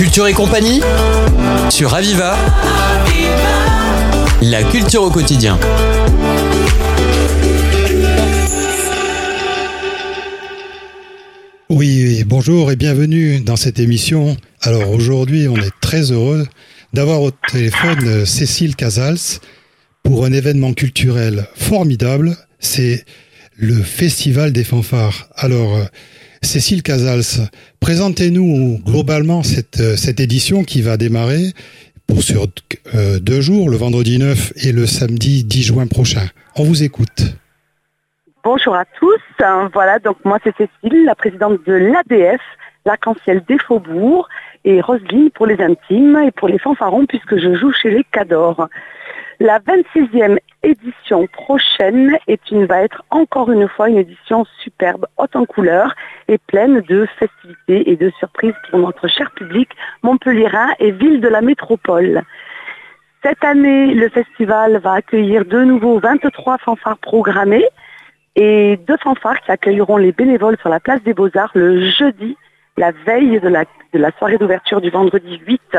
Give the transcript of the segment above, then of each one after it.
Culture et compagnie sur Aviva. La culture au quotidien. Oui, bonjour et bienvenue dans cette émission. Alors aujourd'hui, on est très heureux d'avoir au téléphone euh, Cécile Casals pour un événement culturel formidable. C'est le Festival des fanfares. Alors, euh, Cécile Casals, présentez-nous globalement cette, euh, cette édition qui va démarrer pour sur euh, deux jours, le vendredi 9 et le samedi 10 juin prochain. On vous écoute. Bonjour à tous. Voilà, donc moi c'est Cécile, la présidente de l'ADF, l'arc-en-ciel des Faubourgs, et Roselyne pour les intimes et pour les fanfarons puisque je joue chez les Cadors. La 26e édition prochaine est une, va être encore une fois une édition superbe, haute en couleurs et pleine de festivités et de surprises pour notre cher public montpelliérain et ville de la métropole. Cette année, le festival va accueillir de nouveau 23 fanfares programmés et deux fanfares qui accueilleront les bénévoles sur la place des Beaux-Arts le jeudi, la veille de la, de la soirée d'ouverture du vendredi 8.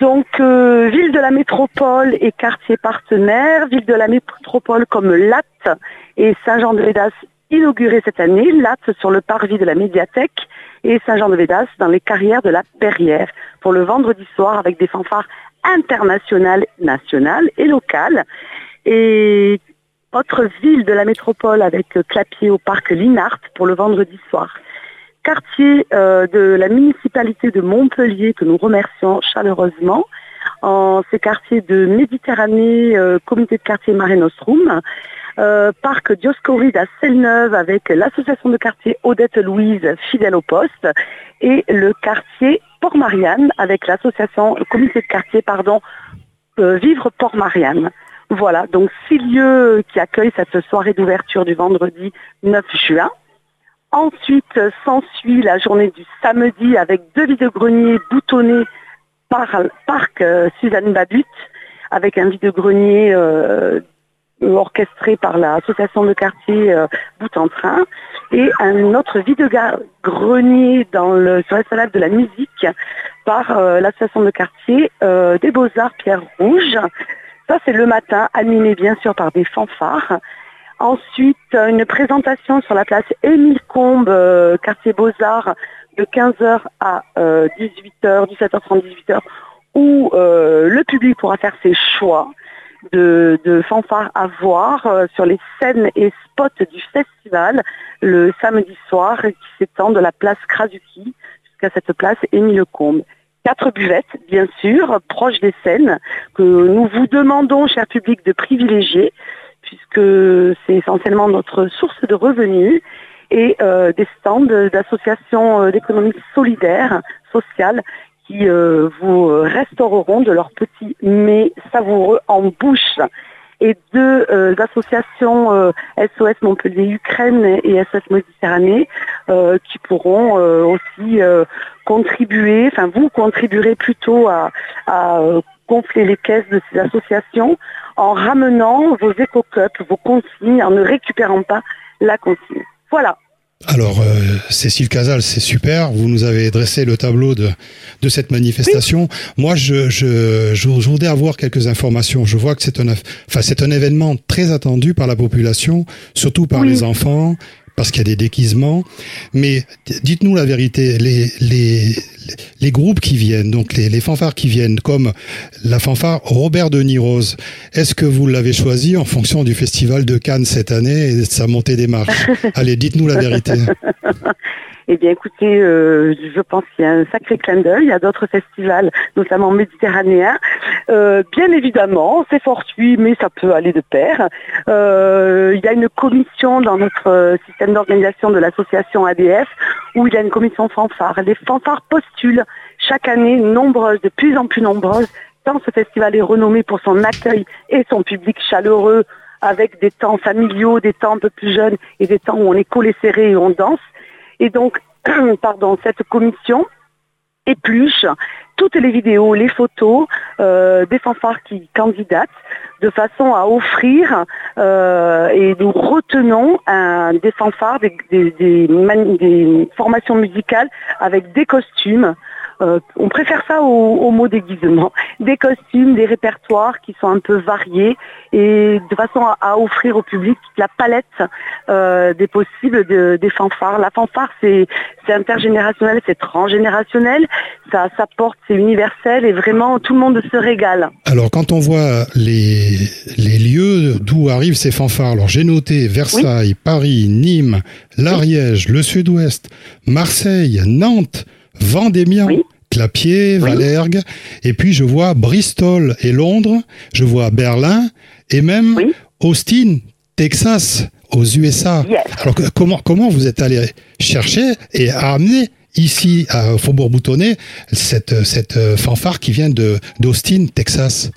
Donc, euh, ville de la métropole et quartier partenaire, ville de la métropole comme Latte et Saint-Jean-de-Védas inauguré cette année, Latte sur le parvis de la médiathèque et Saint-Jean-de-Védas dans les carrières de la Perrière pour le vendredi soir avec des fanfares internationales, nationales et locales. Et autre ville de la métropole avec Clapier au parc Linart pour le vendredi soir quartier euh, de la municipalité de Montpellier que nous remercions chaleureusement, en ces quartiers de Méditerranée, euh, comité de quartier Mare Nostrum, euh, parc Dioscoride à Celle-Neuve avec l'association de quartier Odette Louise fidèle au poste et le quartier Port-Marianne avec l'association, le comité de quartier, pardon, Vivre Port-Marianne. Voilà, donc six lieux qui accueillent cette soirée d'ouverture du vendredi 9 juin. Ensuite s'ensuit la journée du samedi avec deux vide-greniers boutonnés par Parc euh, Suzanne Babut, avec un vide-grenier euh, orchestré par l'association de quartier euh, Bout en Train et un autre vide-grenier sur la de la musique par l'association de quartier des Beaux-Arts Pierre Rouge. Ça c'est le matin, animé bien sûr par des fanfares. Ensuite, une présentation sur la place Émile Combe, euh, quartier Beaux-Arts, de 15h à 18h, 17h30, 18h, où euh, le public pourra faire ses choix de, fanfares à voir euh, sur les scènes et spots du festival le samedi soir qui s'étend de la place Krasuki jusqu'à cette place Émile Combe quatre buvettes, bien sûr, proches des scènes, que nous vous demandons, cher public, de privilégier puisque c'est essentiellement notre source de revenus et euh, des stands d'associations euh, d'économie solidaire, sociale, qui euh, vous restaureront de leurs petits mets savoureux en bouche. Et deux associations SOS Montpellier Ukraine et SOS Méditerranée qui pourront aussi contribuer, enfin vous contribuerez plutôt à, à gonfler les caisses de ces associations en ramenant vos éco-cups, vos consignes, en ne récupérant pas la consigne. Voilà. Alors, euh, Cécile Casal, c'est super. Vous nous avez dressé le tableau de, de cette manifestation. Moi, je, je, je, voudrais avoir quelques informations. Je vois que c'est un, enfin, c'est un événement très attendu par la population, surtout par les enfants, parce qu'il y a des déguisements. Mais dites-nous la vérité, les, les, les groupes qui viennent, donc les, les fanfares qui viennent, comme la fanfare Robert de Nirose, est-ce que vous l'avez choisi en fonction du festival de Cannes cette année et de sa montée des marches? Allez, dites-nous la vérité. Eh bien, écoutez, euh, je pense qu'il y a un sacré clin d'œil. Il y a d'autres festivals, notamment méditerranéens. Euh, bien évidemment, c'est fortuit, mais ça peut aller de pair. Euh, il y a une commission dans notre système d'organisation de l'association ADF où il y a une commission fanfare. Les fanfares postulent chaque année, nombreuses, de plus en plus nombreuses, tant ce festival est renommé pour son accueil et son public chaleureux avec des temps familiaux, des temps un peu plus jeunes et des temps où on est collé serré et on danse. Et donc, pardon, cette commission épluche toutes les vidéos, les photos euh, des fanfares qui candidatent de façon à offrir euh, et nous retenons des fanfares, des, des, formations musicales avec des costumes euh, on préfère ça au, mot déguisement. Des costumes, des répertoires qui sont un peu variés et de façon à, offrir au public la palette euh, des possibles des fanfares. La fanfare, c'est intergénérationnel, c'est transgénérationnel, ça, ça porte, c'est universel et vraiment tout le monde se régale. Alors quand on voit les, les lieux d'où arrivent ces fanfares, alors j'ai noté Versailles, Paris, Nîmes, l'Ariège, le Sud-Ouest, Marseille, Nantes, Vendémian, Clapier, Valergue, et puis je vois Bristol et Londres, je vois Berlin et même Austin, Texas, aux USA. Alors comment comment vous êtes allé chercher et amener ici à Faubourg Boutonnet cette cette euh, fanfare qui vient d'Austin, Texas?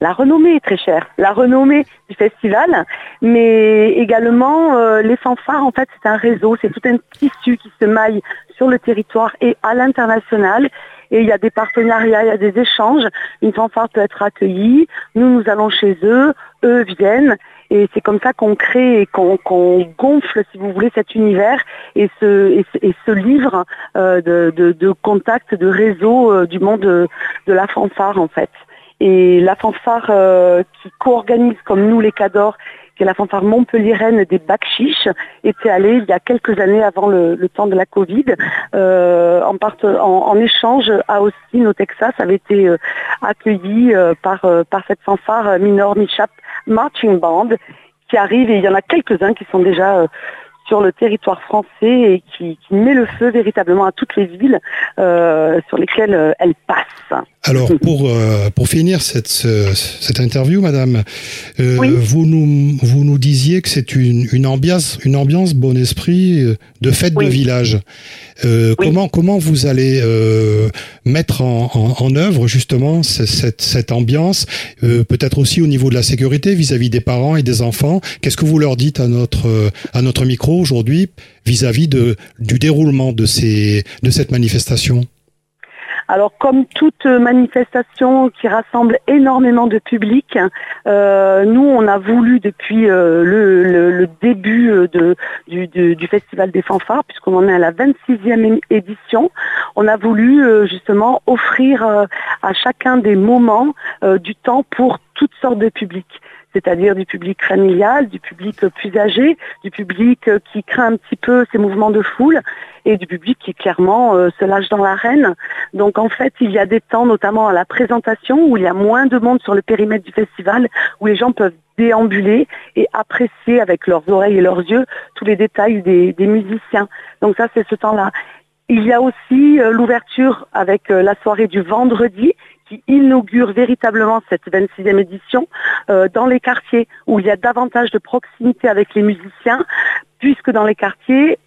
La renommée est très chère, la renommée du festival, mais également euh, les fanfares, en fait, c'est un réseau, c'est tout un tissu qui se maille sur le territoire et à l'international. Et il y a des partenariats, il y a des échanges. Une fanfare peut être accueillie, nous, nous allons chez eux, eux viennent. Et c'est comme ça qu'on crée et qu'on gonfle, si vous voulez, cet univers et ce, livre euh, de, de, de, contact, de réseau euh, du monde de la fanfare, en fait. Et la fanfare euh, qui co-organise comme nous les Cadors, qui est la fanfare montpelliéraine des Bakchiches, était allée il y a quelques années avant le, temps de la Covid, euh, en, en, échange à Austin au Texas, avait été euh, accueillie par, par cette fanfare Minor Michap Marching Band qui arrive et il y en a quelques-uns qui sont déjà sur le territoire français et qui, met le feu véritablement à toutes les villes euh, sur lesquelles euh, elle passe. Alors pour euh, pour finir cette cette interview, Madame, vous nous vous nous disiez que c'est une, une ambiance une ambiance bon esprit de fête de village. Comment comment vous allez mettre en, en, œuvre justement cette cette ambiance, peut-être aussi au niveau de la sécurité vis-à-vis des parents et des enfants? Qu'est-ce que vous leur dites à notre à notre micro? Aujourd'hui vis-à-vis de, du déroulement de, ces, de cette manifestation? Alors comme toute manifestation qui rassemble énormément de public, euh, nous on a voulu depuis euh, le, début euh, de, du, Festival des fanfares, puisqu'on en est à la 26e édition, on a voulu justement offrir à chacun des moments du temps pour toutes sortes de publics c'est-à-dire du public familial, du public plus âgé, du public euh, qui craint un petit peu ces mouvements de foule et du public qui clairement euh, se lâche dans l'arène. Donc en fait, il y a des temps, notamment à la présentation, où il y a moins de monde sur le périmètre du festival, où les gens peuvent déambuler et apprécier avec leurs oreilles et leurs yeux tous les détails des, musiciens. Donc ça, c'est ce temps-là. Il y a aussi euh, l'ouverture avec la soirée du vendredi qui inaugure véritablement cette 26e édition euh, dans les quartiers où il y a davantage de proximité avec les musiciens, puisque dans les quartiers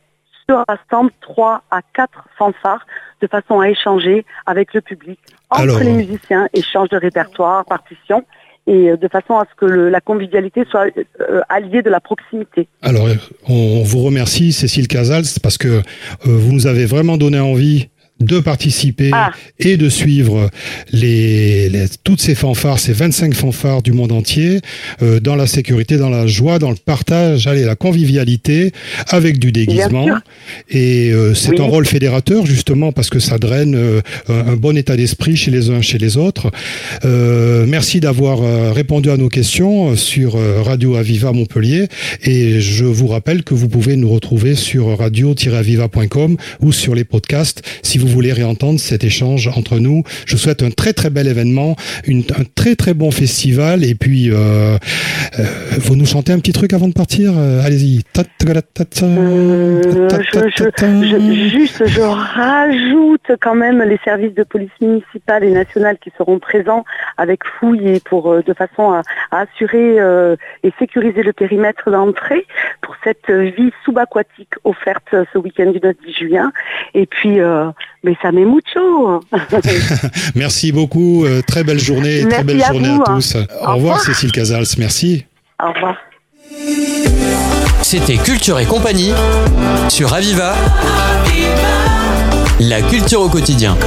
se rassemblent trois à quatre fanfares de façon à échanger avec le public entre les musiciens, échange de répertoire, partition et euh, de façon à ce que la convivialité soit euh, alliée de la proximité. Alors, on vous remercie, Cécile Casals, parce que vous nous avez vraiment donné envie de participer ah. et de suivre les, toutes ces fanfares, ces 25 fanfares du monde entier, euh, dans la sécurité, dans la joie, dans le partage, allez, la convivialité, avec du déguisement. Et euh, c'est un rôle fédérateur, justement, parce que ça draine euh, un bon état d'esprit chez les uns, chez les autres. merci d'avoir répondu à nos questions sur Radio Aviva Montpellier. Et je vous rappelle que vous pouvez nous retrouver sur radio-aviva.com ou sur les podcasts si vous voulez réentendre cet échange entre nous. Je vous souhaite un très très bel événement, une, un très très bon festival et puis euh, euh, vous nous chantez un petit truc avant de partir? Euh, allez-y. Juste, je rajoute quand même les services de police municipale et nationale qui seront présents avec fouille et pour de façon à, assurer et sécuriser le périmètre d'entrée pour cette vie subaquatique offerte ce week-end du 9 juin. Et puis mais ça met mucho. merci beaucoup. Euh, très belle journée. très belle journée à, tous. Au, revoir, Cécile Casals. Merci. Au revoir. C'était Culture et compagnie sur Aviva. La culture au quotidien.